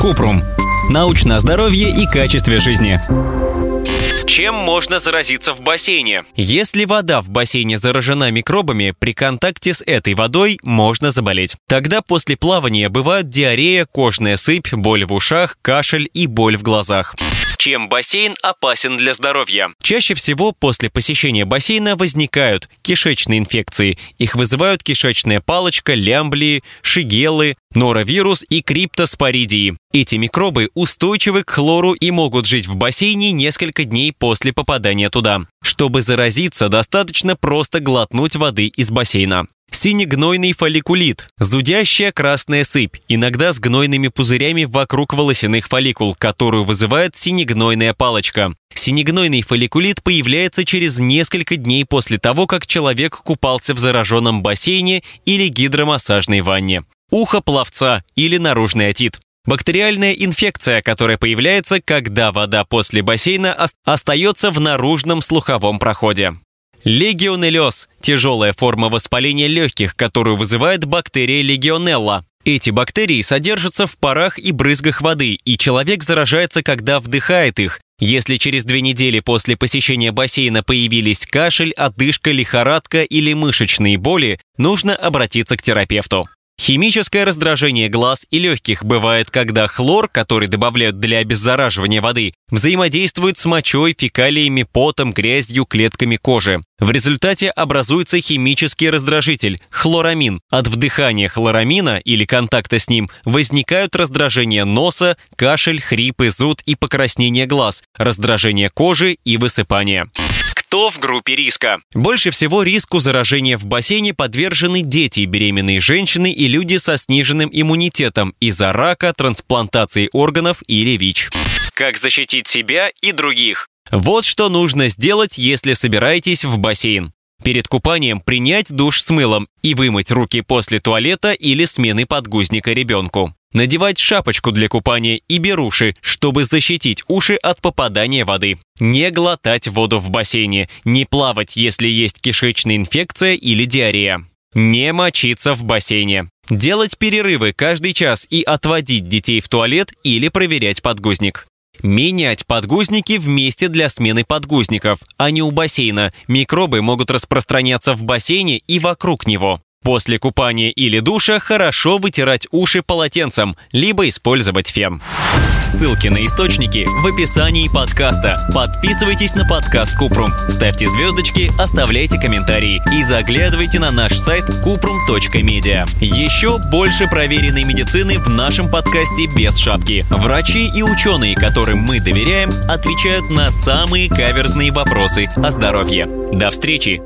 Купрум. Научное здоровье и качестве жизни. Чем можно заразиться в бассейне? Если вода в бассейне заражена микробами, при контакте с этой водой можно заболеть. Тогда после плавания бывают диарея, кожная сыпь, боль в ушах, кашель и боль в глазах. Чем бассейн опасен для здоровья? Чаще всего после посещения бассейна возникают кишечные инфекции. Их вызывают кишечная палочка, лямблии, шигелы, норовирус и криптоспоридии. Эти микробы устойчивы к хлору и могут жить в бассейне несколько дней после попадания туда. Чтобы заразиться, достаточно просто глотнуть воды из бассейна. Синегнойный фолликулит – зудящая красная сыпь, иногда с гнойными пузырями вокруг волосяных фолликул, которую вызывает синегнойная палочка. Синегнойный фолликулит появляется через несколько дней после того, как человек купался в зараженном бассейне или гидромассажной ванне. Ухо пловца или наружный отит. Бактериальная инфекция, которая появляется, когда вода после бассейна остается в наружном слуховом проходе. Легионеллез – тяжелая форма воспаления легких, которую вызывает бактерия легионелла. Эти бактерии содержатся в парах и брызгах воды, и человек заражается, когда вдыхает их. Если через две недели после посещения бассейна появились кашель, одышка, лихорадка или мышечные боли, нужно обратиться к терапевту. Химическое раздражение глаз и легких бывает, когда хлор, который добавляют для обеззараживания воды, взаимодействует с мочой, фекалиями, потом, грязью, клетками кожи. В результате образуется химический раздражитель – хлорамин. От вдыхания хлорамина или контакта с ним возникают раздражение носа, кашель, хрипы, зуд и покраснение глаз, раздражение кожи и высыпание. Кто в группе риска? Больше всего риску заражения в бассейне подвержены дети, беременные женщины и люди со сниженным иммунитетом из-за рака, трансплантации органов или ВИЧ. Как защитить себя и других? Вот что нужно сделать, если собираетесь в бассейн. Перед купанием принять душ с мылом и вымыть руки после туалета или смены подгузника ребенку надевать шапочку для купания и беруши, чтобы защитить уши от попадания воды. Не глотать воду в бассейне, не плавать, если есть кишечная инфекция или диарея. Не мочиться в бассейне. Делать перерывы каждый час и отводить детей в туалет или проверять подгузник. Менять подгузники вместе для смены подгузников, а не у бассейна. Микробы могут распространяться в бассейне и вокруг него. После купания или душа хорошо вытирать уши полотенцем, либо использовать фен. Ссылки на источники в описании подкаста. Подписывайтесь на подкаст Купрум, ставьте звездочки, оставляйте комментарии и заглядывайте на наш сайт kuprum.media. Еще больше проверенной медицины в нашем подкасте без шапки. Врачи и ученые, которым мы доверяем, отвечают на самые каверзные вопросы о здоровье. До встречи!